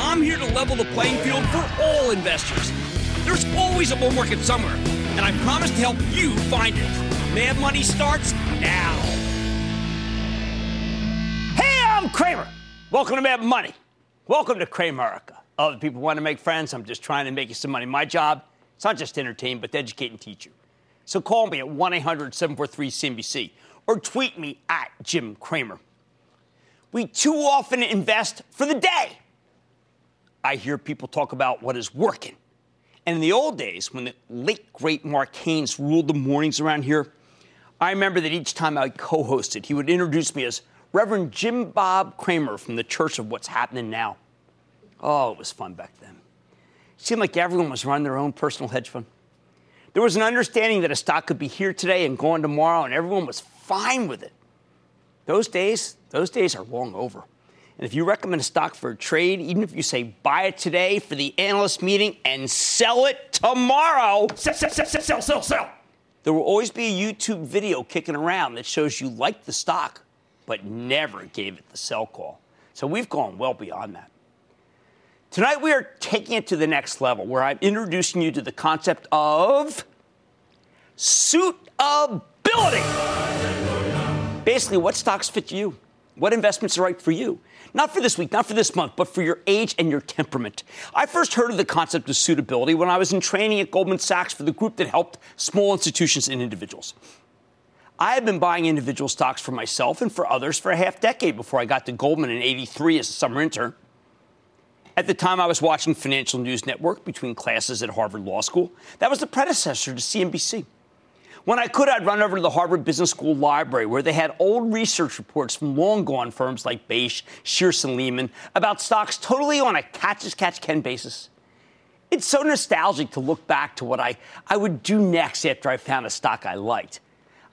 I'm here to level the playing field for all investors. There's always a bull market somewhere, and I promise to help you find it. Mad Money starts now. Hey, I'm Cramer. Welcome to Mad Money. Welcome to Cramerica. Other people want to make friends. I'm just trying to make you some money. My job, it's not just to entertain, but to educate and teach you. So call me at 1 800 743 CNBC or tweet me at Jim Cramer. We too often invest for the day. I hear people talk about what is working. And in the old days, when the late great Mark Haynes ruled the mornings around here, I remember that each time I co hosted, he would introduce me as Reverend Jim Bob Cramer from the Church of What's Happening Now. Oh, it was fun back then. It seemed like everyone was running their own personal hedge fund. There was an understanding that a stock could be here today and gone tomorrow, and everyone was fine with it. Those days, those days are long over. And if you recommend a stock for a trade, even if you say buy it today for the analyst meeting and sell it tomorrow, sell, sell, sell, sell, sell, sell. There will always be a YouTube video kicking around that shows you liked the stock, but never gave it the sell call. So we've gone well beyond that. Tonight, we are taking it to the next level where I'm introducing you to the concept of suitability. Basically, what stocks fit you? What investments are right for you? Not for this week, not for this month, but for your age and your temperament. I first heard of the concept of suitability when I was in training at Goldman Sachs for the group that helped small institutions and individuals. I had been buying individual stocks for myself and for others for a half decade before I got to Goldman in 83 as a summer intern. At the time, I was watching Financial News Network between classes at Harvard Law School. That was the predecessor to CNBC. When I could, I'd run over to the Harvard Business School library where they had old research reports from long gone firms like Bache, Shearson Lehman about stocks totally on a catch as catch can basis. It's so nostalgic to look back to what I, I would do next after I found a stock I liked.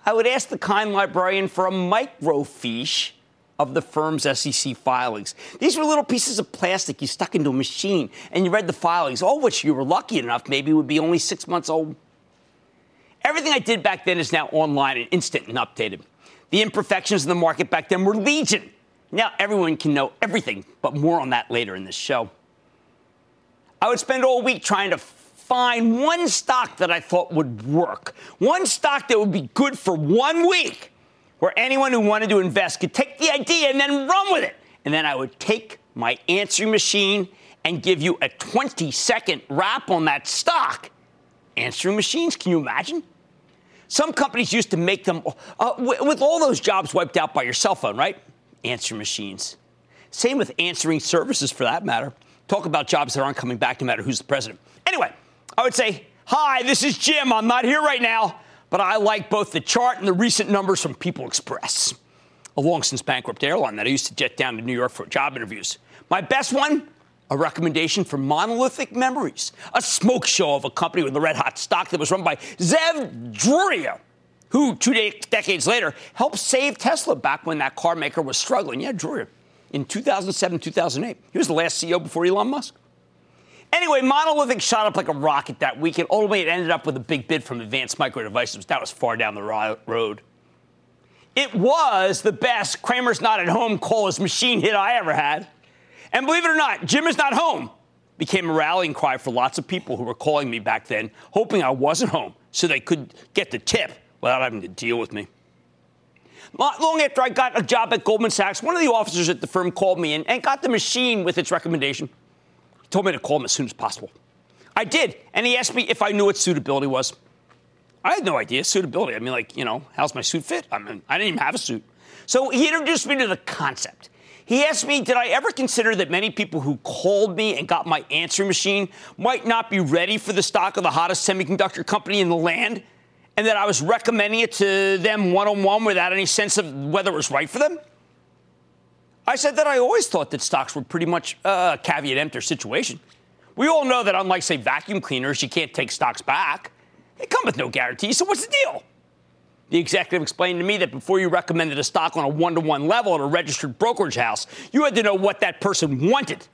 I would ask the kind librarian for a microfiche of the firm's SEC filings. These were little pieces of plastic you stuck into a machine and you read the filings, all which you were lucky enough maybe would be only six months old. Everything I did back then is now online and instant and updated. The imperfections in the market back then were legion. Now everyone can know everything, but more on that later in this show. I would spend all week trying to find one stock that I thought would work, one stock that would be good for one week where anyone who wanted to invest could take the idea and then run with it. And then I would take my answering machine and give you a 20 second wrap on that stock. Answering machines, can you imagine? Some companies used to make them uh, with all those jobs wiped out by your cell phone, right? Answer machines. Same with answering services for that matter. Talk about jobs that aren't coming back no matter who's the president. Anyway, I would say, Hi, this is Jim. I'm not here right now but I like both the chart and the recent numbers from People Express, a long since bankrupt airline that I used to jet down to New York for job interviews. My best one? A recommendation for Monolithic Memories, a smoke show of a company with a red hot stock that was run by Zev Drori, who two de- decades later helped save Tesla back when that car maker was struggling. Yeah, Drori. In 2007, 2008. He was the last CEO before Elon Musk. Anyway, Monolithic shot up like a rocket that week, and ultimately it ended up with a big bid from Advanced Micro Devices. That was far down the road. It was the best Cramer's not at home call his machine hit I ever had. And believe it or not, Jim is not home became a rallying cry for lots of people who were calling me back then, hoping I wasn't home so they could get the tip without having to deal with me. Not long after I got a job at Goldman Sachs, one of the officers at the firm called me and, and got the machine with its recommendation. He told me to call him as soon as possible. I did, and he asked me if I knew what suitability was. I had no idea suitability. I mean, like, you know, how's my suit fit? I mean, I didn't even have a suit. So he introduced me to the concept. He asked me, Did I ever consider that many people who called me and got my answering machine might not be ready for the stock of the hottest semiconductor company in the land? And that I was recommending it to them one on one without any sense of whether it was right for them? I said that I always thought that stocks were pretty much uh, a caveat emptor situation. We all know that, unlike, say, vacuum cleaners, you can't take stocks back. They come with no guarantee, so what's the deal? The executive explained to me that before you recommended a stock on a one to one level at a registered brokerage house, you had to know what that person wanted,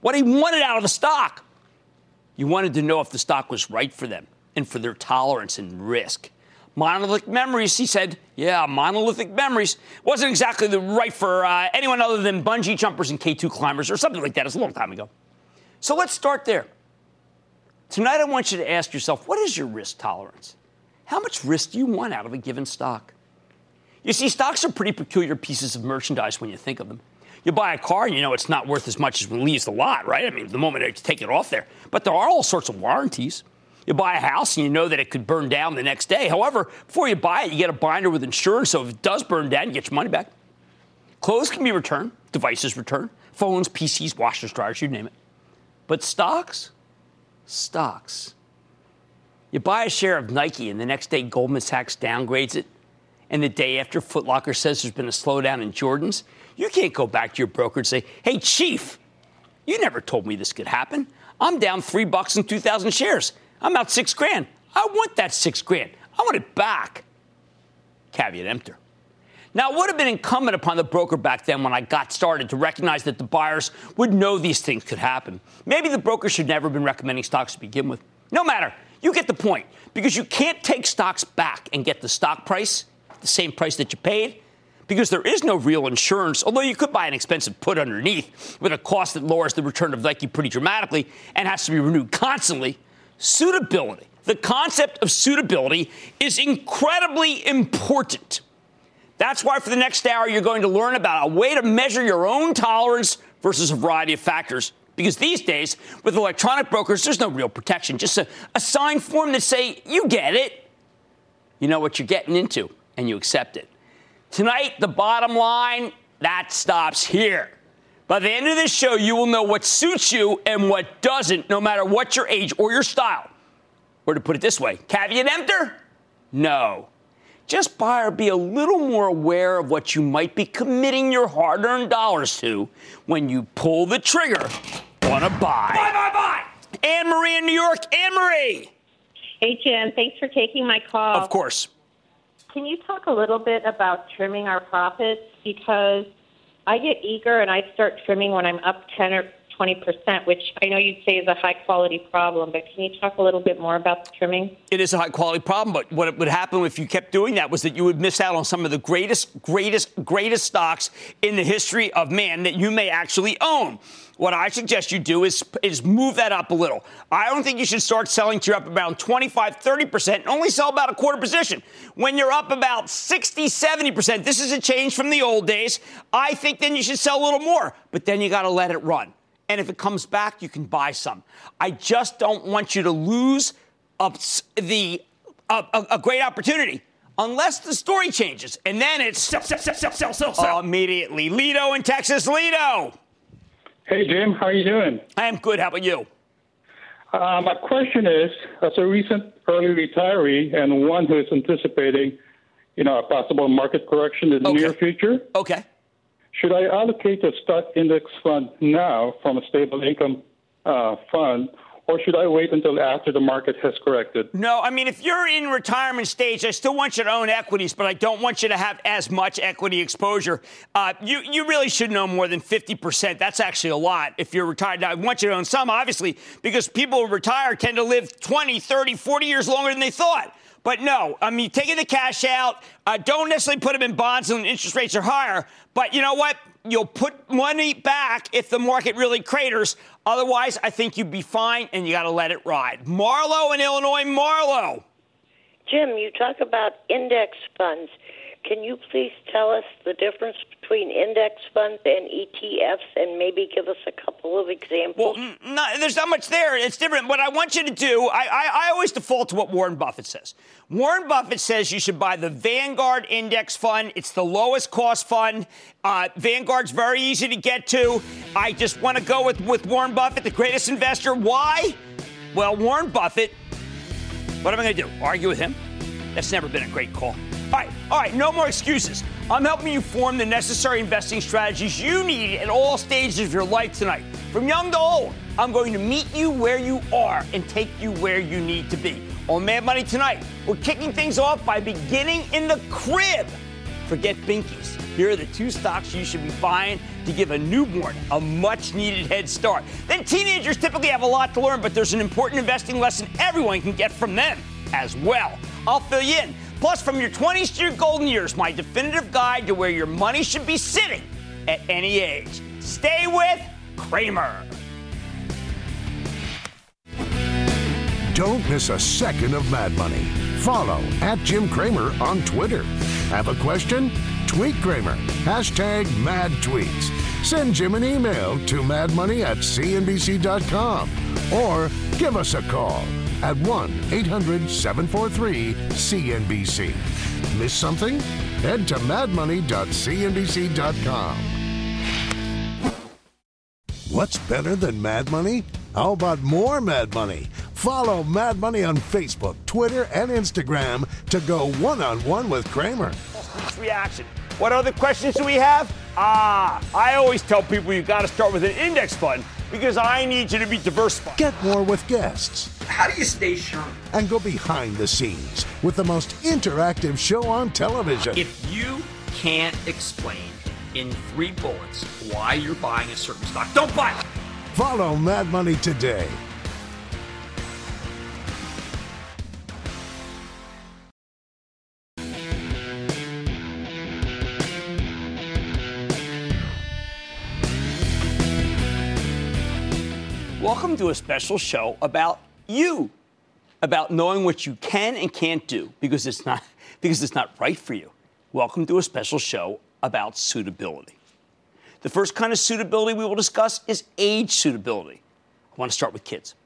what he wanted out of the stock. You wanted to know if the stock was right for them and for their tolerance and risk. Monolithic memories, he said. Yeah, monolithic memories. Wasn't exactly the right for uh, anyone other than bungee jumpers and K2 climbers or something like that. It's a long time ago. So let's start there. Tonight, I want you to ask yourself what is your risk tolerance? How much risk do you want out of a given stock? You see, stocks are pretty peculiar pieces of merchandise when you think of them. You buy a car and you know it's not worth as much as when it leaves the lot, right? I mean, the moment you take it off there. But there are all sorts of warranties. You buy a house and you know that it could burn down the next day. However, before you buy it, you get a binder with insurance, so if it does burn down, you get your money back. Clothes can be returned, devices returned, phones, PCs, washers, dryers, you name it. But stocks? Stocks. You buy a share of Nike, and the next day Goldman Sachs downgrades it, and the day after Foot Locker says there's been a slowdown in Jordan's. You can't go back to your broker and say, "Hey, chief, you never told me this could happen. I'm down three bucks in 2,000 shares. I'm out six grand. I want that six grand. I want it back." Caveat emptor. Now, it would have been incumbent upon the broker back then when I got started to recognize that the buyers would know these things could happen. Maybe the broker should never have been recommending stocks to begin with. No matter. You get the point. Because you can't take stocks back and get the stock price, the same price that you paid, because there is no real insurance, although you could buy an expensive put underneath with a cost that lowers the return of Nike pretty dramatically and has to be renewed constantly. Suitability. The concept of suitability is incredibly important. That's why for the next hour, you're going to learn about a way to measure your own tolerance versus a variety of factors because these days, with electronic brokers, there's no real protection. Just a, a signed form that say, you get it. You know what you're getting into, and you accept it. Tonight, the bottom line, that stops here. By the end of this show, you will know what suits you and what doesn't, no matter what your age or your style. Or to put it this way, caveat emptor? No. Just buy or be a little more aware of what you might be committing your hard earned dollars to when you pull the trigger on a buy. Buy, buy, buy! Anne Marie in New York. Anne Marie! Hey, Jim. Thanks for taking my call. Of course. Can you talk a little bit about trimming our profits? Because I get eager and I start trimming when I'm up 10 or 20%, which I know you'd say is a high quality problem, but can you talk a little bit more about the trimming? It is a high quality problem, but what would happen if you kept doing that was that you would miss out on some of the greatest, greatest, greatest stocks in the history of man that you may actually own. What I suggest you do is, is move that up a little. I don't think you should start selling to up about 25, 30% and only sell about a quarter position. When you're up about 60, 70%, this is a change from the old days. I think then you should sell a little more, but then you got to let it run. And if it comes back, you can buy some. I just don't want you to lose the a, a great opportunity unless the story changes. And then it's sell, sell, sell, sell, sell, sell, sell. immediately. Lido in Texas. Lido. Hey, Jim. How are you doing? I am good. How about you? Uh, my question is, as a recent early retiree and one who is anticipating, you know, a possible market correction in the Okay. near future, Okay. Should I allocate a stock index fund now from a stable income uh, fund, or should I wait until after the market has corrected? No, I mean, if you're in retirement stage, I still want you to own equities, but I don't want you to have as much equity exposure. Uh, you, you really should know more than 50%. That's actually a lot if you're retired. Now, I want you to own some, obviously, because people who retire tend to live 20, 30, 40 years longer than they thought. But no, I mean, taking the cash out, uh, don't necessarily put them in bonds when interest rates are higher. But you know what? You'll put money back if the market really craters. Otherwise, I think you'd be fine and you got to let it ride. Marlo in Illinois, Marlo. Jim, you talk about index funds. Can you please tell us the difference between index funds and ETFs and maybe give us a couple of examples? Well, not, there's not much there. It's different. What I want you to do, I, I, I always default to what Warren Buffett says. Warren Buffett says you should buy the Vanguard Index Fund. It's the lowest cost fund. Uh, Vanguard's very easy to get to. I just want to go with, with Warren Buffett, the greatest investor. Why? Well, Warren Buffett, what am I going to do? Argue with him? That's never been a great call. All right, all right, no more excuses. I'm helping you form the necessary investing strategies you need at all stages of your life tonight. From young to old, I'm going to meet you where you are and take you where you need to be. On Mad Money tonight, we're kicking things off by beginning in the crib. Forget binkies. Here are the two stocks you should be buying to give a newborn a much needed head start. Then teenagers typically have a lot to learn, but there's an important investing lesson everyone can get from them as well. I'll fill you in. Plus, from your 20s to your golden years, my definitive guide to where your money should be sitting at any age. Stay with Cramer. Don't miss a second of Mad Money. Follow at Jim Cramer on Twitter. Have a question? Tweet Cramer. Hashtag mad tweets. Send Jim an email to madmoney at cnbc.com or give us a call at 1 800 743 CNBC. Miss something? Head to madmoney.cnbc.com. What's better than Mad Money? How about more Mad Money? Follow Mad Money on Facebook, Twitter, and Instagram to go one on one with Cramer. Reaction. What other questions do we have? Ah, I always tell people you got to start with an index fund because I need you to be diversified. Get more with guests. How do you stay sharp? And go behind the scenes with the most interactive show on television. If you can't explain in three bullets why you're buying a certain stock, don't buy it. Follow Mad Money today. Welcome to a special show about you, about knowing what you can and can't do because it's not because it's not right for you. Welcome to a special show about suitability. The first kind of suitability we will discuss is age suitability. I want to start with kids,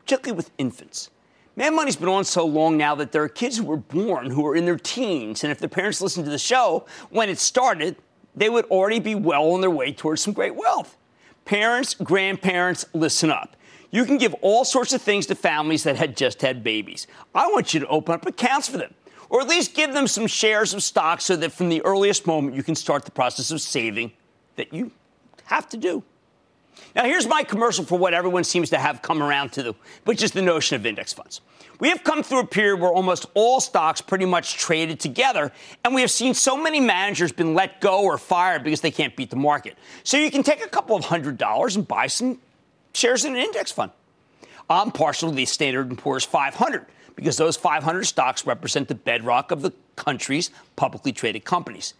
particularly with infants. Mad Money's been on so long now that there are kids who were born who are in their teens, and if their parents listened to the show when it started, they would already be well on their way towards some great wealth. Parents, grandparents, listen up. You can give all sorts of things to families that had just had babies. I want you to open up accounts for them, or at least give them some shares of stock so that from the earliest moment you can start the process of saving that you have to do. Now, here's my commercial for what everyone seems to have come around to, which is the notion of index funds. We have come through a period where almost all stocks pretty much traded together, and we have seen so many managers been let go or fired because they can't beat the market. So you can take a couple of hundred dollars and buy some shares in an index fund. I'm partial to the Standard & Poor's 500 because those 500 stocks represent the bedrock of the country's publicly traded companies.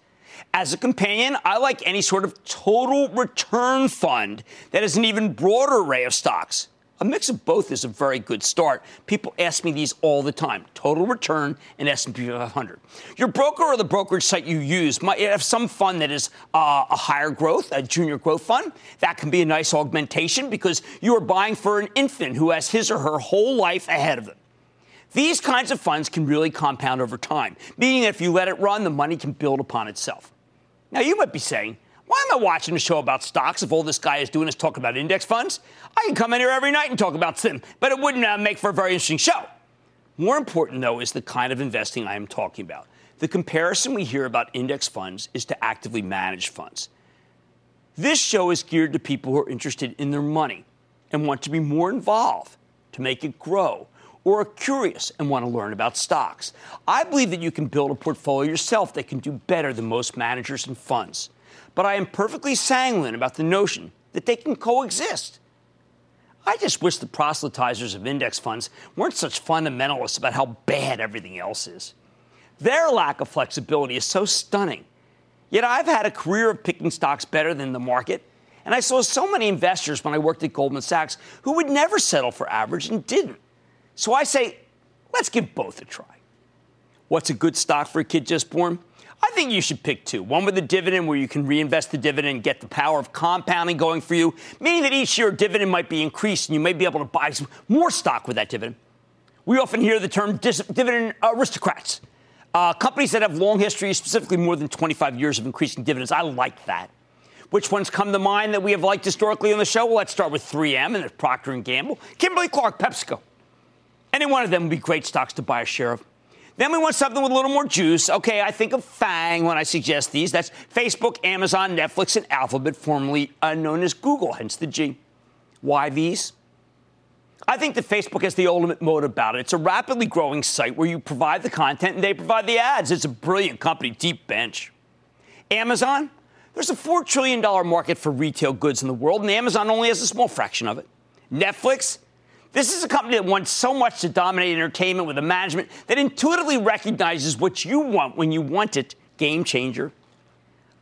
As a companion, I like any sort of total return fund that has an even broader array of stocks. A mix of both is a very good start. People ask me these all the time: total return and S&P 500. Your broker or the brokerage site you use might have some fund that is uh, a higher growth, a junior growth fund. That can be a nice augmentation because you are buying for an infant who has his or her whole life ahead of them. These kinds of funds can really compound over time, meaning that if you let it run, the money can build upon itself. Now, you might be saying, why am I watching a show about stocks if all this guy is doing is talking about index funds? I can come in here every night and talk about them, but it wouldn't uh, make for a very interesting show. More important, though, is the kind of investing I am talking about. The comparison we hear about index funds is to actively managed funds. This show is geared to people who are interested in their money and want to be more involved to make it grow or are curious and want to learn about stocks. I believe that you can build a portfolio yourself that can do better than most managers and funds. But I am perfectly sanguine about the notion that they can coexist. I just wish the proselytizers of index funds weren't such fundamentalists about how bad everything else is. Their lack of flexibility is so stunning. Yet I've had a career of picking stocks better than the market, and I saw so many investors when I worked at Goldman Sachs who would never settle for average and didn't. So I say, let's give both a try. What's a good stock for a kid just born? I think you should pick two. One with a dividend where you can reinvest the dividend and get the power of compounding going for you, meaning that each year dividend might be increased and you may be able to buy some more stock with that dividend. We often hear the term dividend aristocrats. Uh, companies that have long histories, specifically more than 25 years of increasing dividends. I like that. Which ones come to mind that we have liked historically on the show? Well, let's start with 3M and Procter & Gamble, Kimberly Clark, PepsiCo. Any one of them would be great stocks to buy a share of. Then we want something with a little more juice. Okay, I think of FANG when I suggest these. That's Facebook, Amazon, Netflix, and Alphabet, formerly uh, known as Google, hence the G. Why these? I think that Facebook has the ultimate mode about it. It's a rapidly growing site where you provide the content and they provide the ads. It's a brilliant company, deep bench. Amazon, there's a $4 trillion market for retail goods in the world, and Amazon only has a small fraction of it. Netflix, this is a company that wants so much to dominate entertainment with a management that intuitively recognizes what you want when you want it. Game changer.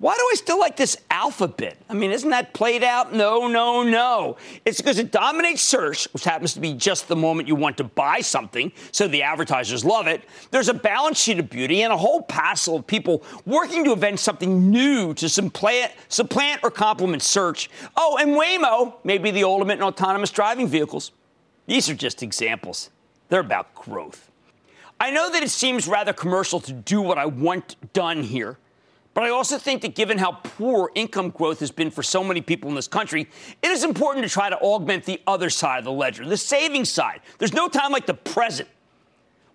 Why do I still like this alphabet? I mean, isn't that played out? No, no, no. It's because it dominates search, which happens to be just the moment you want to buy something, so the advertisers love it. There's a balance sheet of beauty and a whole passel of people working to invent something new to supplant, supplant or complement search. Oh, and Waymo may be the ultimate in autonomous driving vehicles. These are just examples. They're about growth. I know that it seems rather commercial to do what I want done here, but I also think that given how poor income growth has been for so many people in this country, it is important to try to augment the other side of the ledger, the savings side. There's no time like the present.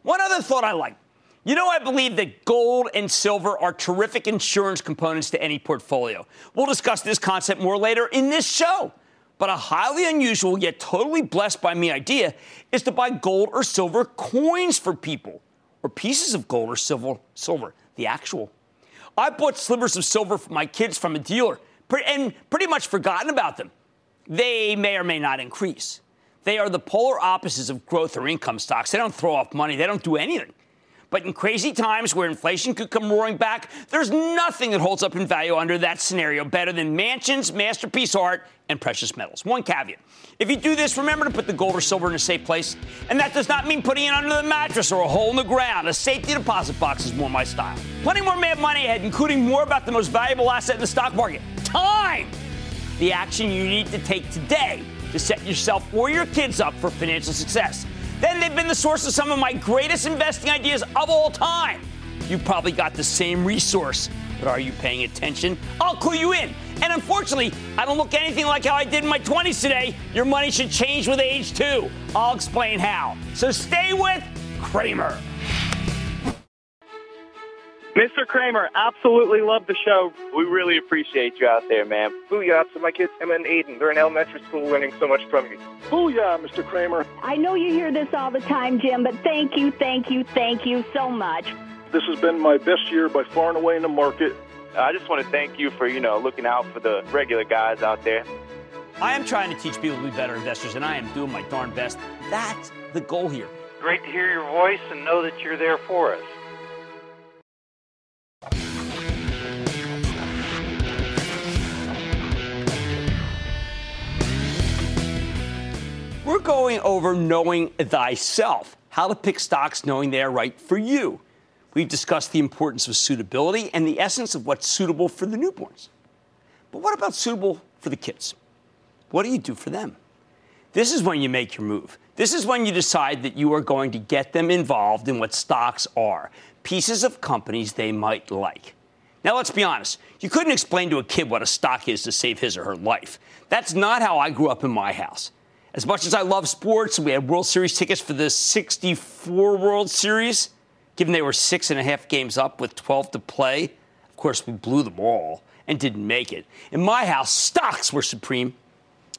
One other thought I like. You know, I believe that gold and silver are terrific insurance components to any portfolio. We'll discuss this concept more later in this show. But a highly unusual yet totally blessed by me idea is to buy gold or silver coins for people, or pieces of gold or silver, silver, the actual. I bought slivers of silver for my kids from a dealer and pretty much forgotten about them. They may or may not increase. They are the polar opposites of growth or income stocks. They don't throw off money, they don't do anything. But in crazy times where inflation could come roaring back, there's nothing that holds up in value under that scenario better than mansions, masterpiece art, and precious metals. One caveat. If you do this, remember to put the gold or silver in a safe place. And that does not mean putting it under the mattress or a hole in the ground. A safety deposit box is more my style. Plenty more Mad Money ahead, including more about the most valuable asset in the stock market time. The action you need to take today to set yourself or your kids up for financial success. Then they've been the source of some of my greatest investing ideas of all time. You probably got the same resource, but are you paying attention? I'll clue you in. And unfortunately, I don't look anything like how I did in my 20s today. Your money should change with age too. I'll explain how. So stay with Cramer. Mr. Cramer, absolutely love the show. We really appreciate you out there, man. Booyah to my kids, Emma and Aiden. They're in elementary school learning so much from you. Booyah, Mr. Cramer. I know you hear this all the time, Jim, but thank you, thank you, thank you so much. This has been my best year by far and away in the market. I just want to thank you for, you know, looking out for the regular guys out there. I am trying to teach people to be better investors, and I am doing my darn best. That's the goal here. Great to hear your voice and know that you're there for us. We're going over knowing thyself, how to pick stocks knowing they are right for you. We've discussed the importance of suitability and the essence of what's suitable for the newborns. But what about suitable for the kids? What do you do for them? This is when you make your move. This is when you decide that you are going to get them involved in what stocks are pieces of companies they might like. Now, let's be honest. You couldn't explain to a kid what a stock is to save his or her life. That's not how I grew up in my house. As much as I love sports, we had World Series tickets for the 64 World Series, given they were six and a half games up with 12 to play. Of course, we blew them all and didn't make it. In my house, stocks were supreme.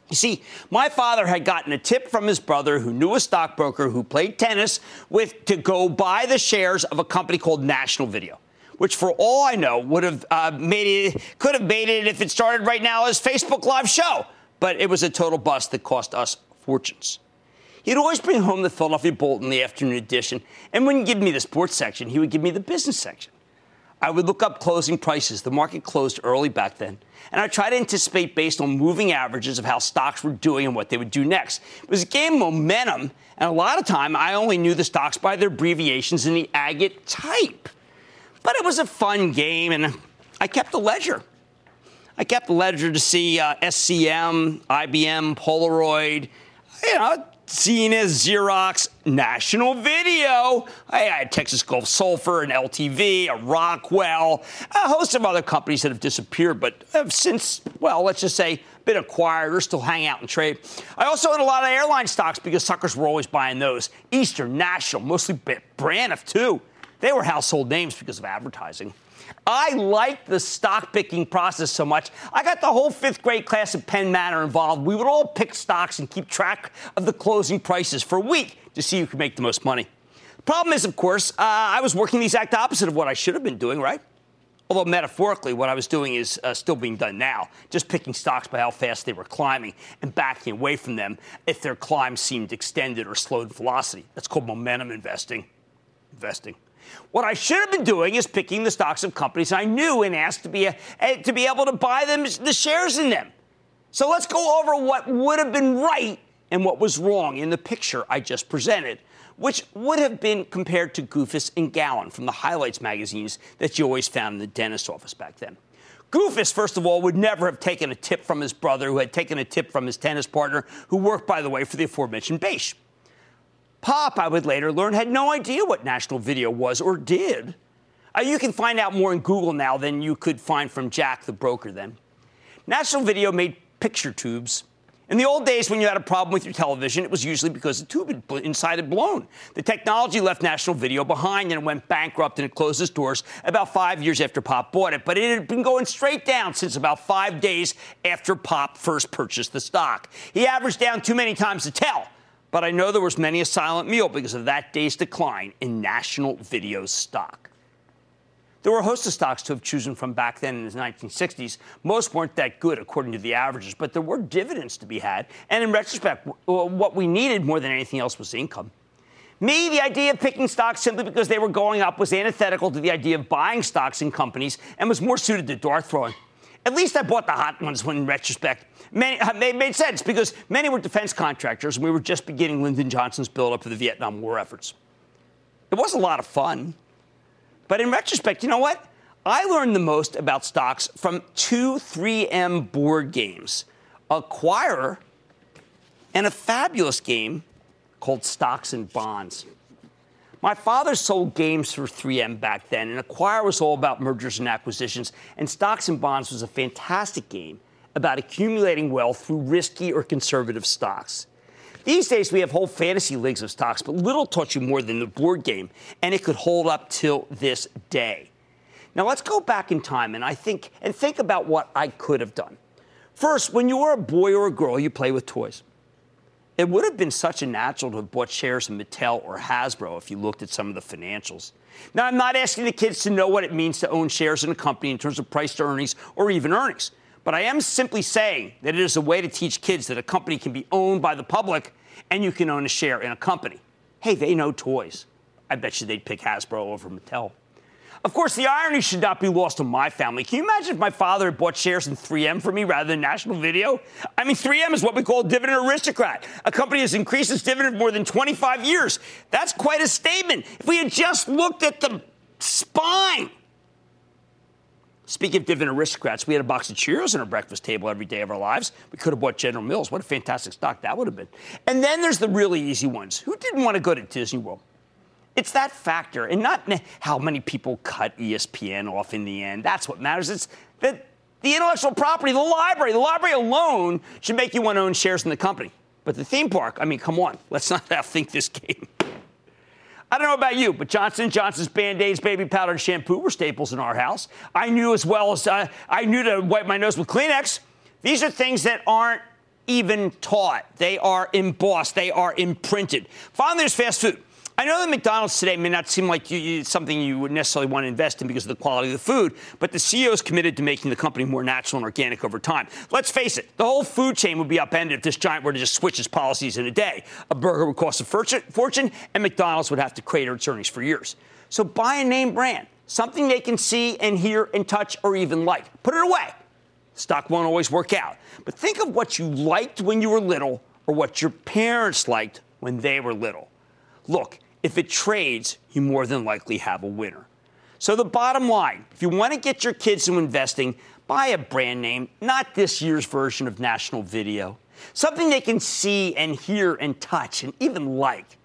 You see, my father had gotten a tip from his brother who knew a stockbroker who played tennis with to go buy the shares of a company called National Video, which for all I know would have uh, made it, could have made it if it started right now as Facebook Live show. But it was a total bust that cost us fortunes. He'd always bring home the Philadelphia Bulletin the afternoon edition, and wouldn't give me the sports section, he would give me the business section. I would look up closing prices. The market closed early back then. And I try to anticipate based on moving averages of how stocks were doing and what they would do next. It was a game of momentum, and a lot of time I only knew the stocks by their abbreviations in the agate type. But it was a fun game, and I kept a ledger. I kept a ledger to see uh, SCM, IBM, Polaroid, you know, Zenith, Xerox, National Video. I had Texas Gulf Sulfur, and LTV, a Rockwell, a host of other companies that have disappeared, but have since, well, let's just say, been acquired or still hang out and trade. I also own a lot of airline stocks because suckers were always buying those. Eastern, National, mostly Braniff, too. They were household names because of advertising. I liked the stock picking process so much. I got the whole fifth grade class at Penn Manor involved. We would all pick stocks and keep track of the closing prices for a week to see who could make the most money. The problem is, of course, uh, I was working the exact opposite of what I should have been doing, right? Although metaphorically, what I was doing is uh, still being done now, just picking stocks by how fast they were climbing and backing away from them if their climb seemed extended or slowed in velocity. That's called momentum investing. Investing. What I should have been doing is picking the stocks of companies I knew and asked to be, a, eh, to be able to buy them, the shares in them. So let's go over what would have been right and what was wrong in the picture I just presented, which would have been compared to Goofus and Gallant from the highlights magazines that you always found in the dentist's office back then. Goofus, first of all, would never have taken a tip from his brother, who had taken a tip from his tennis partner, who worked, by the way, for the aforementioned Bache. Pop, I would later learn, had no idea what National Video was or did. Uh, you can find out more in Google now than you could find from Jack the broker then. National Video made picture tubes. In the old days, when you had a problem with your television, it was usually because the tube inside had blown. The technology left National Video behind and it went bankrupt and it closed its doors about five years after Pop bought it. But it had been going straight down since about five days after Pop first purchased the stock. He averaged down too many times to tell but I know there was many a silent meal because of that day's decline in National Video stock. There were a host of stocks to have chosen from back then in the 1960s. Most weren't that good according to the averages, but there were dividends to be had. And in retrospect, uh, what we needed more than anything else was income. Me, the idea of picking stocks simply because they were going up was antithetical to the idea of buying stocks in companies and was more suited to dart throwing. At least I bought the hot ones when, in retrospect, many, uh, made, made sense because many were defense contractors and we were just beginning Lyndon Johnson's buildup of the Vietnam War efforts. It was a lot of fun. But in retrospect, you know what? I learned the most about stocks from two 3M board games Acquire and a fabulous game called Stocks and Bonds. My father sold games for 3M back then, and Acquire was all about mergers and acquisitions, and Stocks and Bonds was a fantastic game about accumulating wealth through risky or conservative stocks. These days, we have whole fantasy leagues of stocks, but little taught you more than the board game, and it could hold up till this day. Now, let's go back in time and I think and think about what I could have done. First, when you were a boy or a girl, you play with toys. It would have been such a natural to have bought shares in Mattel or Hasbro if you looked at some of the financials. Now, I'm not asking the kids to know what it means to own shares in a company in terms of price to earnings or even earnings, but I am simply saying that it is a way to teach kids that a company can be owned by the public and you can own a share in a company. Hey, they know toys. I bet you they'd pick Hasbro over Mattel. Of course, the irony should not be lost on my family. Can you imagine if my father had bought shares in 3M for me rather than National Video? I mean, 3M is what we call a dividend aristocrat. A company has increased its dividend more than 25 years. That's quite a statement. If we had just looked at the spine. Speaking of dividend aristocrats, we had a box of Cheerios on our breakfast table every day of our lives. We could have bought General Mills. What a fantastic stock that would have been. And then there's the really easy ones. Who didn't want to go to Disney World? It's that factor, and not how many people cut ESPN off in the end. That's what matters. It's that the intellectual property, the library. The library alone should make you want to own shares in the company. But the theme park, I mean, come on, let's not think this game. I don't know about you, but Johnson Johnson's Band-Aids, baby powder, and shampoo were staples in our house. I knew as well as uh, I knew to wipe my nose with Kleenex. These are things that aren't even taught. They are embossed. They are imprinted. Finally, there's fast food. I know that McDonald's today may not seem like you, something you would necessarily want to invest in because of the quality of the food, but the CEO is committed to making the company more natural and organic over time. Let's face it, the whole food chain would be upended if this giant were to just switch its policies in a day. A burger would cost a fortune, and McDonald's would have to crater its earnings for years. So buy a name brand, something they can see and hear and touch or even like. Put it away. Stock won't always work out. But think of what you liked when you were little or what your parents liked when they were little. Look, if it trades, you more than likely have a winner. So, the bottom line if you want to get your kids into investing, buy a brand name, not this year's version of National Video. Something they can see and hear and touch and even like.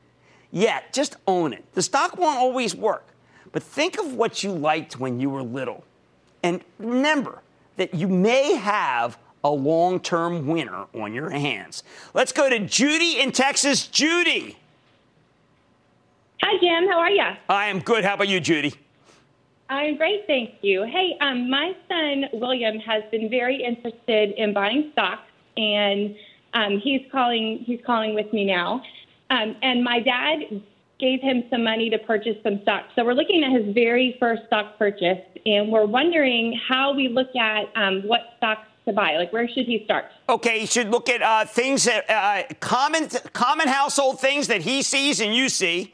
Yet, just own it. The stock won't always work, but think of what you liked when you were little. And remember that you may have a long term winner on your hands. Let's go to Judy in Texas. Judy. Hi, Jim. How are you? I am good. How about you, Judy? I'm great, thank you. Hey, um, my son William has been very interested in buying stocks, and um, he's calling. He's calling with me now. Um, and my dad gave him some money to purchase some stocks. So we're looking at his very first stock purchase, and we're wondering how we look at um, what stocks to buy? Like, where should he start? Okay, he should look at uh, things that uh, common common household things that he sees and you see.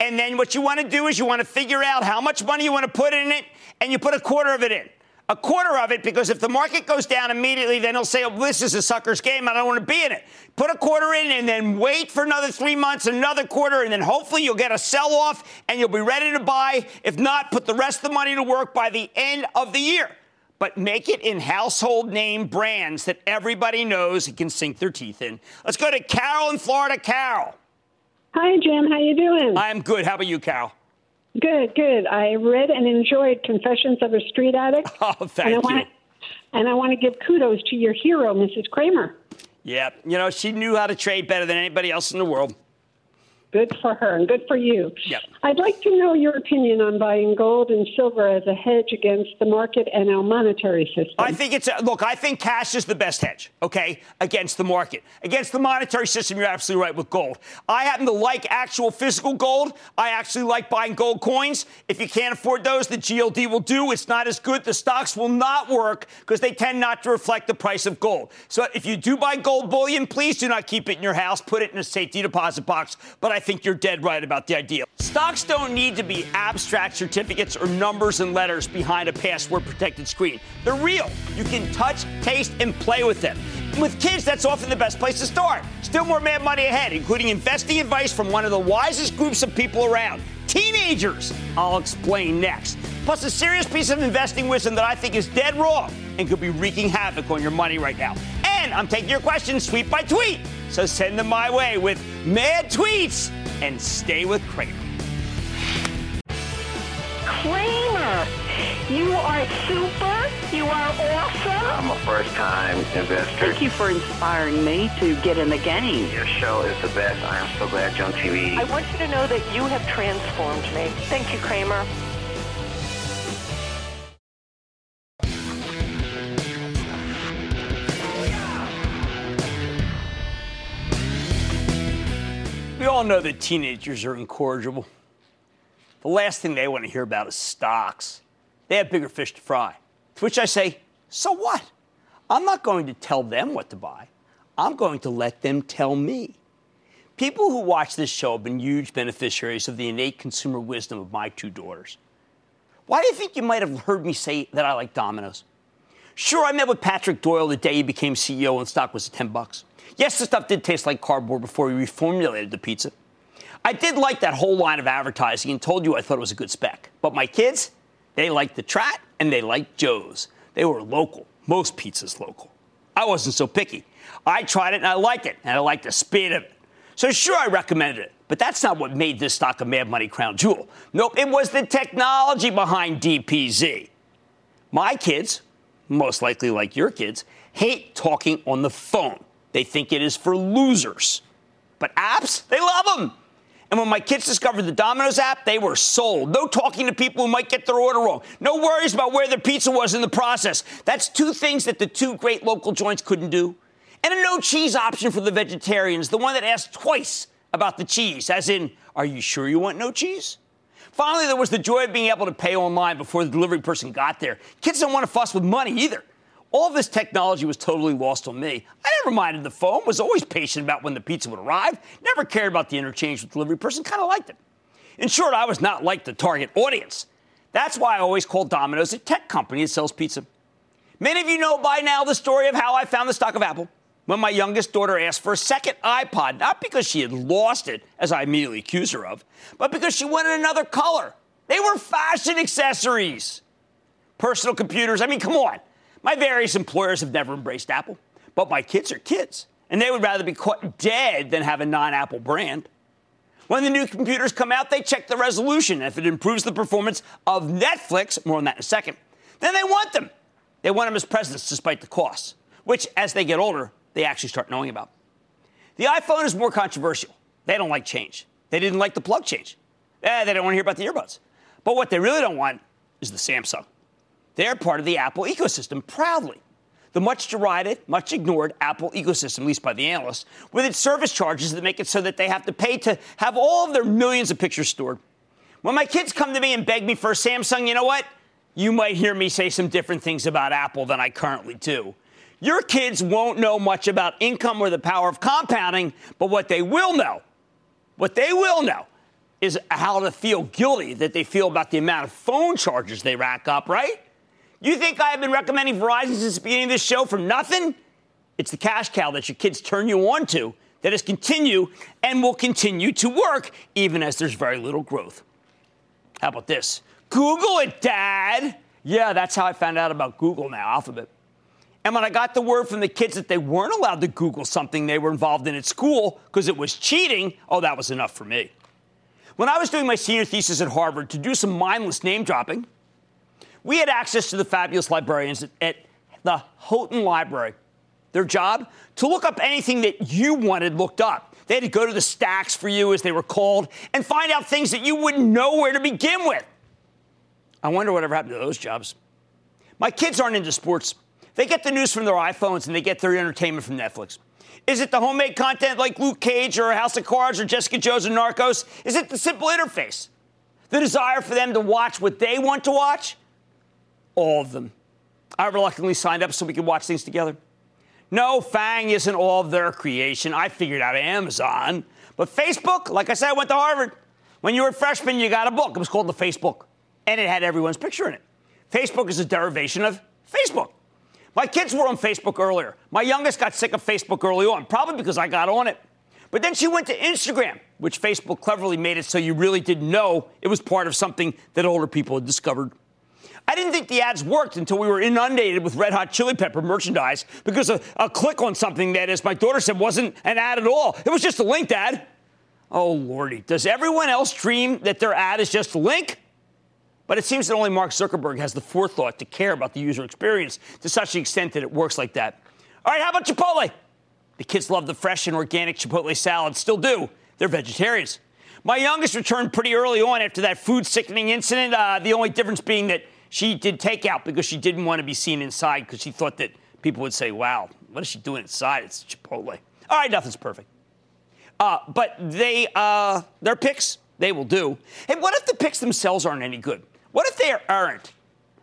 And then what you want to do is you want to figure out how much money you want to put in it, and you put a quarter of it in. A quarter of it, because if the market goes down immediately, then he'll say, oh, this is a sucker's game. I don't want to be in it. Put a quarter in and then wait for another three months, another quarter, and then hopefully you'll get a sell off and you'll be ready to buy. If not, put the rest of the money to work by the end of the year. But make it in household name brands that everybody knows and can sink their teeth in. Let's go to Carol in Florida. Carol. Hi, Jim. How you doing? I'm good. How about you, Carol? Good, good. I read and enjoyed Confessions of a Street Addict. Oh, thank and I you. Wanna, and I want to give kudos to your hero, Mrs. Cramer. Yeah, you know, she knew how to trade better than anybody else in the world. Good for her and good for you. Yep. I'd like to know your opinion on buying gold and silver as a hedge against the market and our monetary system. I think it's a, look. I think cash is the best hedge. Okay, against the market, against the monetary system. You're absolutely right with gold. I happen to like actual physical gold. I actually like buying gold coins. If you can't afford those, the GLD will do. It's not as good. The stocks will not work because they tend not to reflect the price of gold. So if you do buy gold bullion, please do not keep it in your house. Put it in a safety deposit box. But I I think you're dead right about the idea. Stocks don't need to be abstract certificates or numbers and letters behind a password protected screen. They're real. You can touch, taste, and play with them. With kids, that's often the best place to start. Still more mad money ahead, including investing advice from one of the wisest groups of people around teenagers. I'll explain next. Plus, a serious piece of investing wisdom that I think is dead wrong and could be wreaking havoc on your money right now. And I'm taking your questions tweet by tweet. So send them my way with mad tweets and stay with Cramer. Cramer, you are super. You are awesome. I'm a first time investor. Thank you for inspiring me to get in the game. Your show is the best. I am so glad you're on TV. I want you to know that you have transformed me. Thank you, Cramer. All know that teenagers are incorrigible. The last thing they want to hear about is stocks. They have bigger fish to fry. To which I say, so what? I'm not going to tell them what to buy. I'm going to let them tell me. People who watch this show have been huge beneficiaries of the innate consumer wisdom of my two daughters. Why do you think you might have heard me say that I like Domino's? Sure, I met with Patrick Doyle the day he became CEO and stock was at 10 bucks. Yes, the stuff did taste like cardboard before we reformulated the pizza. I did like that whole line of advertising and told you I thought it was a good spec. But my kids, they liked the Trat and they liked Joe's. They were local. Most pizzas local. I wasn't so picky. I tried it and I liked it, and I liked the speed of it. So sure, I recommended it, but that's not what made this stock a Mad Money crown jewel. Nope, it was the technology behind DPZ. My kids, most likely like your kids, hate talking on the phone. They think it is for losers. But apps, they love them. And when my kids discovered the Domino's app, they were sold. No talking to people who might get their order wrong. No worries about where their pizza was in the process. That's two things that the two great local joints couldn't do. And a no cheese option for the vegetarians, the one that asked twice about the cheese, as in, are you sure you want no cheese? Finally, there was the joy of being able to pay online before the delivery person got there. Kids don't want to fuss with money either. All this technology was totally lost on me. I never minded the phone, was always patient about when the pizza would arrive, never cared about the interchange with the delivery person, kind of liked it. In short, I was not like the target audience. That's why I always call Domino's a tech company that sells pizza. Many of you know by now the story of how I found the stock of Apple when my youngest daughter asked for a second iPod, not because she had lost it, as I immediately accused her of, but because she wanted another color. They were fashion accessories. Personal computers, I mean, come on. My various employers have never embraced Apple, but my kids are kids, and they would rather be caught dead than have a non Apple brand. When the new computers come out, they check the resolution. If it improves the performance of Netflix, more on that in a second, then they want them. They want them as presents despite the costs, which, as they get older, they actually start knowing about. The iPhone is more controversial. They don't like change. They didn't like the plug change. Eh, they don't want to hear about the earbuds. But what they really don't want is the Samsung. They're part of the Apple ecosystem proudly. The much derided, much ignored Apple ecosystem, at least by the analysts, with its service charges that make it so that they have to pay to have all of their millions of pictures stored. When my kids come to me and beg me for a Samsung, you know what? You might hear me say some different things about Apple than I currently do. Your kids won't know much about income or the power of compounding, but what they will know, what they will know, is how to feel guilty that they feel about the amount of phone charges they rack up, right? You think I have been recommending Verizon since the beginning of this show for nothing? It's the cash cow that your kids turn you on to that has continued and will continue to work even as there's very little growth. How about this? Google it, Dad. Yeah, that's how I found out about Google now, Alphabet. And when I got the word from the kids that they weren't allowed to Google something they were involved in at school because it was cheating, oh, that was enough for me. When I was doing my senior thesis at Harvard to do some mindless name dropping, we had access to the fabulous librarians at the Houghton Library. Their job? To look up anything that you wanted looked up. They had to go to the stacks for you, as they were called, and find out things that you wouldn't know where to begin with. I wonder whatever happened to those jobs. My kids aren't into sports. They get the news from their iPhones and they get their entertainment from Netflix. Is it the homemade content like Luke Cage or House of Cards or Jessica Jones or Narcos? Is it the simple interface? The desire for them to watch what they want to watch? All of them. I reluctantly signed up so we could watch things together. No, FANG isn't all their creation. I figured out Amazon. But Facebook, like I said, I went to Harvard. When you were a freshman, you got a book. It was called The Facebook, and it had everyone's picture in it. Facebook is a derivation of Facebook. My kids were on Facebook earlier. My youngest got sick of Facebook early on, probably because I got on it. But then she went to Instagram, which Facebook cleverly made it so you really didn't know it was part of something that older people had discovered. I didn't think the ads worked until we were inundated with red hot chili pepper merchandise because a, a click on something that, as my daughter said, wasn't an ad at all. It was just a link ad. Oh, Lordy. Does everyone else dream that their ad is just a link? But it seems that only Mark Zuckerberg has the forethought to care about the user experience to such an extent that it works like that. All right, how about Chipotle? The kids love the fresh and organic Chipotle salad, still do. They're vegetarians. My youngest returned pretty early on after that food sickening incident, uh, the only difference being that she did takeout because she didn't want to be seen inside because she thought that people would say, wow, what is she doing inside? It's Chipotle. All right, nothing's perfect. Uh, but they, uh, their picks, they will do. Hey, what if the picks themselves aren't any good? What if they aren't?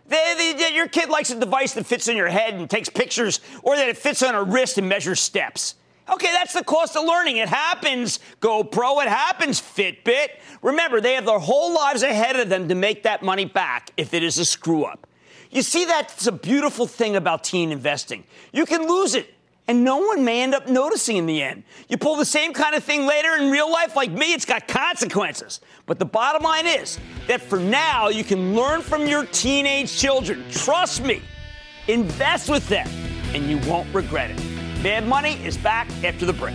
They, they, your kid likes a device that fits in your head and takes pictures, or that it fits on a wrist and measures steps. Okay, that's the cost of learning. It happens, GoPro. It happens, Fitbit. Remember, they have their whole lives ahead of them to make that money back if it is a screw up. You see, that's a beautiful thing about teen investing. You can lose it, and no one may end up noticing in the end. You pull the same kind of thing later in real life, like me, it's got consequences. But the bottom line is that for now, you can learn from your teenage children. Trust me, invest with them, and you won't regret it. Mad Money is back after the break.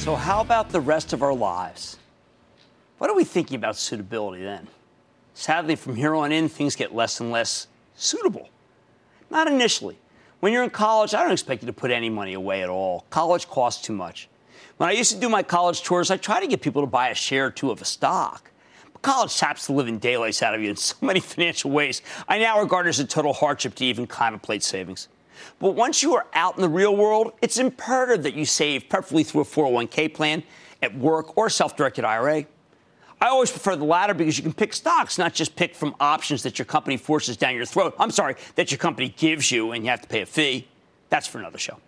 So, how about the rest of our lives? What are we thinking about suitability then? Sadly, from here on in, things get less and less suitable. Not initially. When you're in college, I don't expect you to put any money away at all. College costs too much. When I used to do my college tours, I tried to get people to buy a share or two of a stock. But college saps the living daylights out of you in so many financial ways. I now regard it as a total hardship to even contemplate savings. But once you are out in the real world, it's imperative that you save, preferably through a 401k plan, at work, or self directed IRA. I always prefer the latter because you can pick stocks, not just pick from options that your company forces down your throat. I'm sorry, that your company gives you and you have to pay a fee. That's for another show.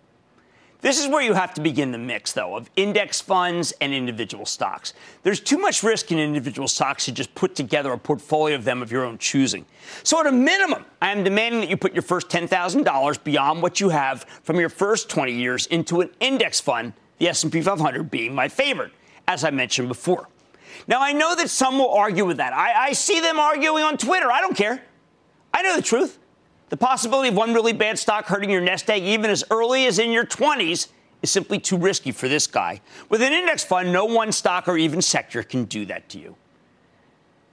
This is where you have to begin the mix, though, of index funds and individual stocks. There's too much risk in individual stocks to just put together a portfolio of them of your own choosing. So, at a minimum, I am demanding that you put your first $10,000 beyond what you have from your first 20 years into an index fund, the S&P 500 being my favorite, as I mentioned before. Now, I know that some will argue with that. I, I see them arguing on Twitter. I don't care. I know the truth. The possibility of one really bad stock hurting your nest egg even as early as in your 20s is simply too risky for this guy. With an index fund, no one stock or even sector can do that to you.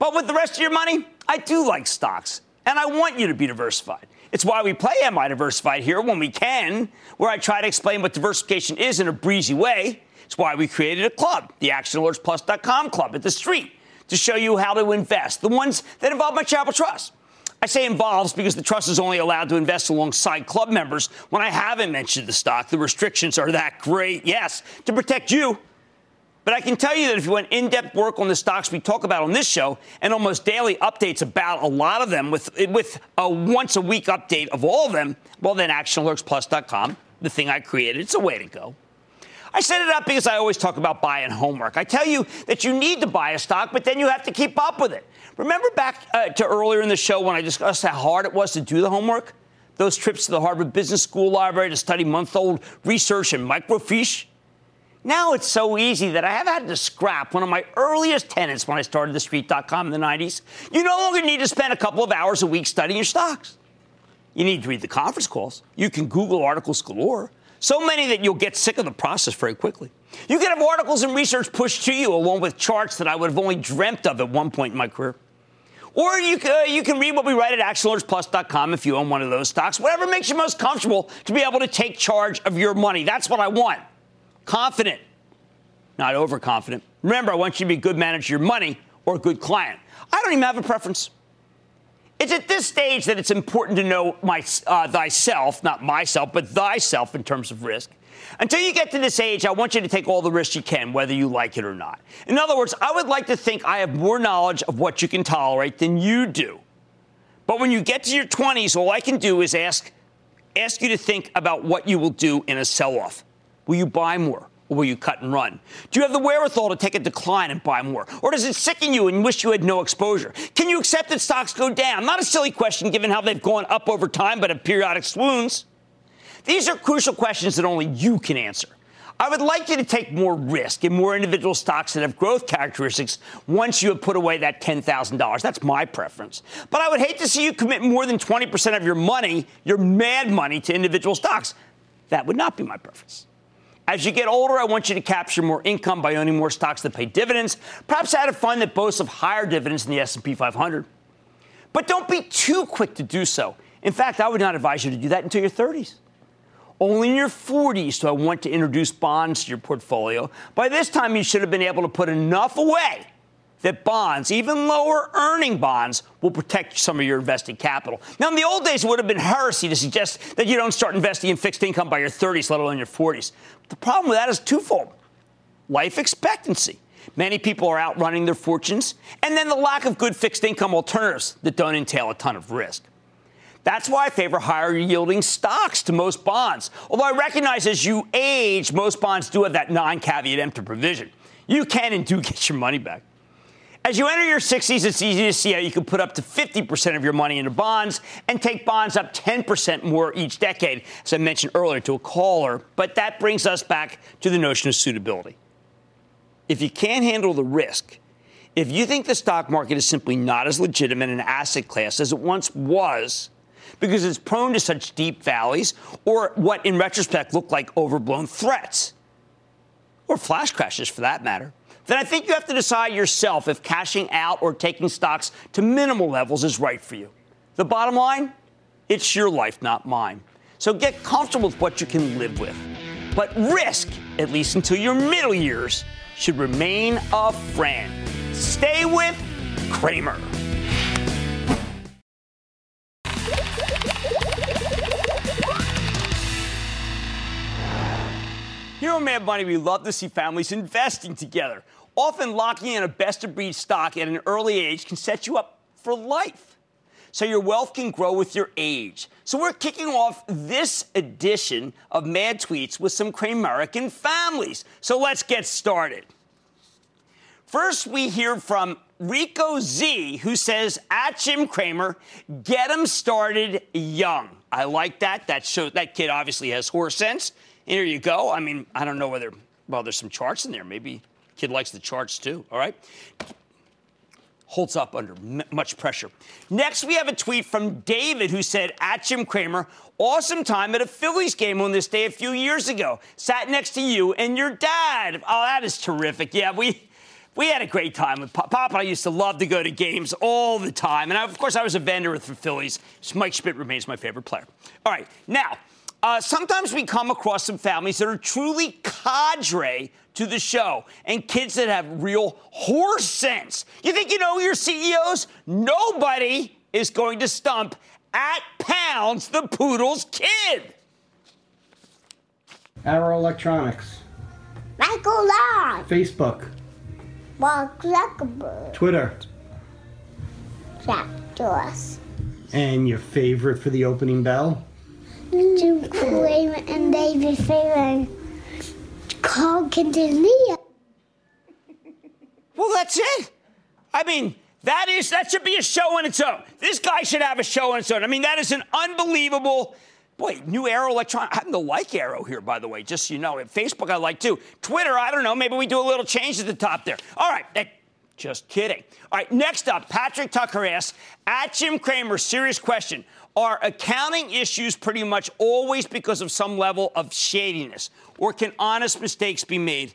But with the rest of your money, I do like stocks, and I want you to be diversified. It's why we play Am I Diversified here when we can, where I try to explain what diversification is in a breezy way. It's why we created a club, the ActionAlertsPlus.com club at the street, to show you how to invest, the ones that involve my Charitable Trust. I say involves because the trust is only allowed to invest alongside club members when I haven't mentioned the stock. The restrictions are that great, yes, to protect you. But I can tell you that if you want in depth work on the stocks we talk about on this show and almost daily updates about a lot of them with, with a once a week update of all of them, well, then actionalertsplus.com, the thing I created, it's a way to go. I set it up because I always talk about buying homework. I tell you that you need to buy a stock, but then you have to keep up with it. Remember back uh, to earlier in the show when I discussed how hard it was to do the homework? Those trips to the Harvard Business School library to study month old research and microfiche? Now it's so easy that I have had to scrap one of my earliest tenants when I started TheStreet.com in the 90s. You no longer need to spend a couple of hours a week studying your stocks. You need to read the conference calls. You can Google articles galore. So many that you'll get sick of the process very quickly. You can have articles and research pushed to you along with charts that I would have only dreamt of at one point in my career. Or you, uh, you can read what we write at actionalertsplus.com if you own one of those stocks. Whatever makes you most comfortable to be able to take charge of your money. That's what I want. Confident, not overconfident. Remember, I want you to be a good manager of your money or a good client. I don't even have a preference. It's at this stage that it's important to know my, uh, thyself, not myself, but thyself in terms of risk. Until you get to this age, I want you to take all the risks you can, whether you like it or not. In other words, I would like to think I have more knowledge of what you can tolerate than you do. But when you get to your 20s, all I can do is ask, ask you to think about what you will do in a sell off. Will you buy more? Or will you cut and run? Do you have the wherewithal to take a decline and buy more? Or does it sicken you and wish you had no exposure? Can you accept that stocks go down? Not a silly question given how they've gone up over time, but have periodic swoons. These are crucial questions that only you can answer. I would like you to take more risk in more individual stocks that have growth characteristics once you have put away that $10,000. That's my preference. But I would hate to see you commit more than 20% of your money, your mad money, to individual stocks. That would not be my preference. As you get older, I want you to capture more income by owning more stocks that pay dividends, perhaps add a fund that boasts of higher dividends than the S&P 500. But don't be too quick to do so. In fact, I would not advise you to do that until your 30s. Only in your 40s do I want to introduce bonds to your portfolio. By this time, you should have been able to put enough away that bonds, even lower earning bonds, will protect some of your invested capital. Now, in the old days, it would have been heresy to suggest that you don't start investing in fixed income by your 30s, let alone your 40s. The problem with that is twofold life expectancy. Many people are outrunning their fortunes, and then the lack of good fixed income alternatives that don't entail a ton of risk. That's why I favor higher yielding stocks to most bonds. Although I recognize as you age, most bonds do have that non caveat emptor provision. You can and do get your money back. As you enter your 60s, it's easy to see how you can put up to 50% of your money into bonds and take bonds up 10% more each decade, as I mentioned earlier to a caller. But that brings us back to the notion of suitability. If you can't handle the risk, if you think the stock market is simply not as legitimate an asset class as it once was, because it's prone to such deep valleys or what in retrospect look like overblown threats, or flash crashes for that matter then I think you have to decide yourself if cashing out or taking stocks to minimal levels is right for you. The bottom line it's your life, not mine. So get comfortable with what you can live with. But risk, at least until your middle years, should remain a friend. Stay with Cramer. Mad Money, we love to see families investing together. Often locking in a best of breed stock at an early age can set you up for life. So your wealth can grow with your age. So we're kicking off this edition of Mad Tweets with some Cramerican families. So let's get started. First, we hear from Rico Z, who says, at Jim Cramer, get him started young. I like that. That shows that kid obviously has horse sense. Here you go. I mean, I don't know whether, well, there's some charts in there. Maybe kid likes the charts too. All right. Holds up under m- much pressure. Next, we have a tweet from David who said, at Jim Cramer, awesome time at a Phillies game on this day a few years ago. Sat next to you and your dad. Oh, that is terrific. Yeah, we. We had a great time with Pop. Pop and I used to love to go to games all the time. And I, of course, I was a vendor with the Phillies. Mike Schmidt remains my favorite player. All right, now, uh, sometimes we come across some families that are truly cadre to the show and kids that have real horse sense. You think you know your CEOs? Nobody is going to stump at pounds the poodle's kid. Arrow Electronics, Michael Long, Facebook, Mark Zuckerberg, Twitter, Jack Dorsey. and your favorite for the opening bell? Jim Cramer, and David Faber, Carl Quintanilla. Well, that's it. I mean, that is that should be a show in its own. This guy should have a show in its own. I mean, that is an unbelievable. Boy, new Arrow Electron. I happen to like Arrow here, by the way, just so you know. Facebook, I like too. Twitter, I don't know. Maybe we do a little change at the top there. All right. Just kidding. All right, next up, Patrick Tucker asks, at Jim Cramer, serious question. Are accounting issues pretty much always because of some level of shadiness? Or can honest mistakes be made?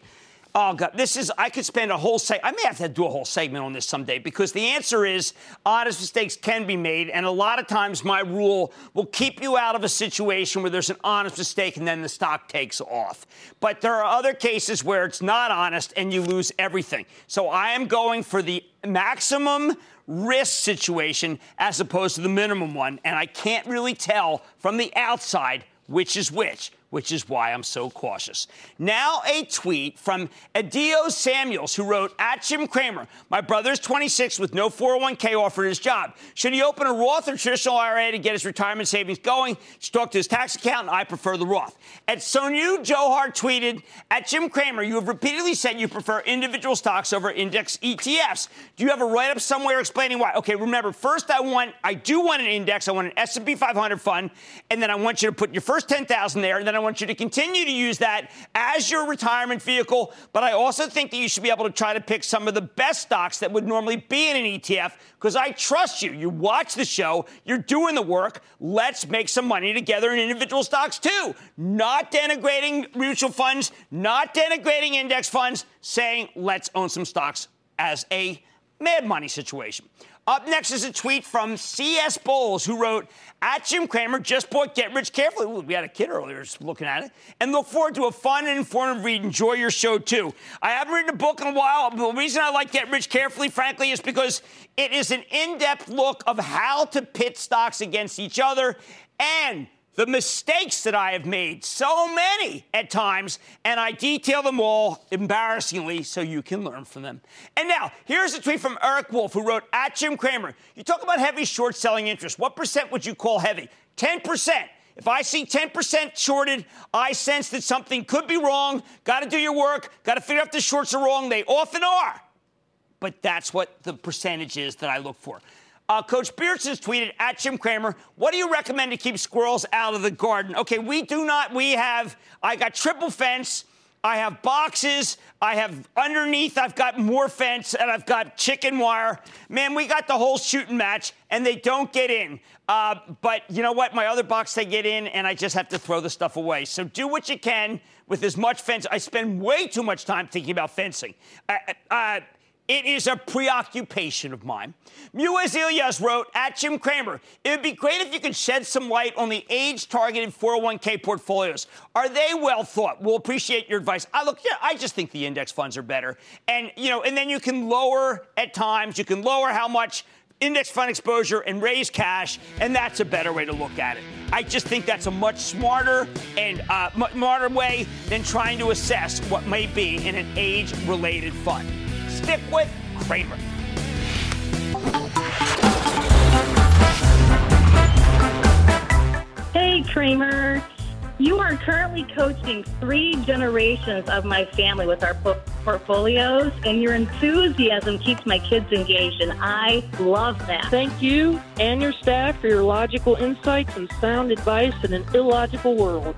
Oh, God, this is, I could spend a whole seg. I may have to do a whole segment on this someday because the answer is honest mistakes can be made. And a lot of times my rule will keep you out of a situation where there's an honest mistake and then the stock takes off. But there are other cases where it's not honest and you lose everything. So I am going for the maximum risk situation as opposed to the minimum one. And I can't really tell from the outside which is which, which is why I'm so cautious. Now, a tweet from Adio Samuels, who wrote, At Jim Cramer, my brother's 26 with no 401k offered his job. Should he open a Roth or traditional IRA to get his retirement savings going? Just talk to his tax accountant. I prefer the Roth. At Sonu Johar tweeted, At Jim Cramer, you have repeatedly said you prefer individual stocks over index ETFs. Do you have a write up somewhere explaining why? Okay, remember, first I want, I do want an index. I want an S&P 500 fund, and then I want you to put your first 10,000 there, and then I want you to continue to use that as your retirement vehicle. But I also think that you should be able to try to pick some of the best stocks that would normally be in an ETF because I trust you. You watch the show, you're doing the work. Let's make some money together in individual stocks too. Not denigrating mutual funds, not denigrating index funds, saying let's own some stocks as a mad money situation. Up next is a tweet from C.S. Bowles, who wrote, At Jim Cramer, just bought Get Rich Carefully. Ooh, we had a kid earlier looking at it. And look forward to a fun and informative read. Enjoy your show, too. I haven't written a book in a while. The reason I like Get Rich Carefully, frankly, is because it is an in depth look of how to pit stocks against each other and the mistakes that I have made, so many at times, and I detail them all embarrassingly so you can learn from them. And now, here's a tweet from Eric Wolf, who wrote, At Jim Cramer, you talk about heavy short selling interest. What percent would you call heavy? 10%. If I see 10% shorted, I sense that something could be wrong. Got to do your work. Got to figure out if the shorts are wrong. They often are. But that's what the percentage is that I look for. Uh, Coach Beards has tweeted at Jim Cramer, what do you recommend to keep squirrels out of the garden? Okay, we do not, we have, I got triple fence, I have boxes, I have underneath, I've got more fence, and I've got chicken wire. Man, we got the whole shooting match, and they don't get in. Uh, but you know what? My other box, they get in, and I just have to throw the stuff away. So do what you can with as much fence. I spend way too much time thinking about fencing. Uh, uh, It is a preoccupation of mine. Mu Azelias wrote at Jim Cramer, it would be great if you could shed some light on the age targeted 401k portfolios. Are they well thought? We'll appreciate your advice. I look, yeah, I just think the index funds are better. And, you know, and then you can lower at times, you can lower how much index fund exposure and raise cash, and that's a better way to look at it. I just think that's a much smarter and uh, smarter way than trying to assess what may be in an age-related fund. Stick with Cramer. Hey, Cramer. You are currently coaching three generations of my family with our po- portfolios, and your enthusiasm keeps my kids engaged, and I love that. Thank you and your staff for your logical insights and sound advice in an illogical world.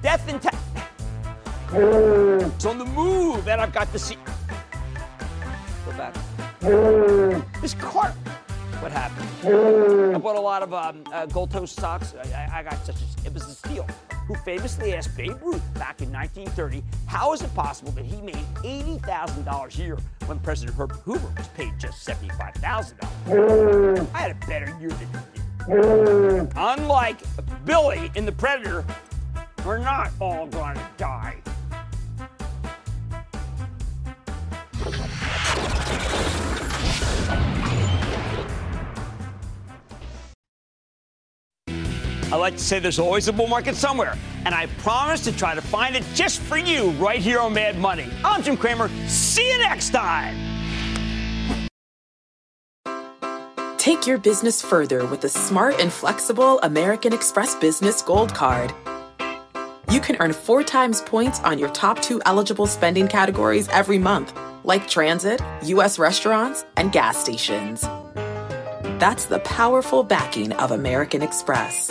Death and tax. It's on the move, and I've got to see. Go back. This car. What happened? I bought a lot of um, uh, gold toast socks. I, I, got such a, it was a steal. Who famously asked Babe Ruth back in 1930, how is it possible that he made $80,000 a year when President Herbert Hoover was paid just $75,000? I had a better year than you. Unlike Billy in The Predator, we're not all gonna die. I like to say there's always a bull market somewhere, and I promise to try to find it just for you right here on Mad Money. I'm Jim Cramer. See you next time. Take your business further with the smart and flexible American Express Business Gold Card. You can earn four times points on your top two eligible spending categories every month, like transit, U.S. restaurants, and gas stations. That's the powerful backing of American Express.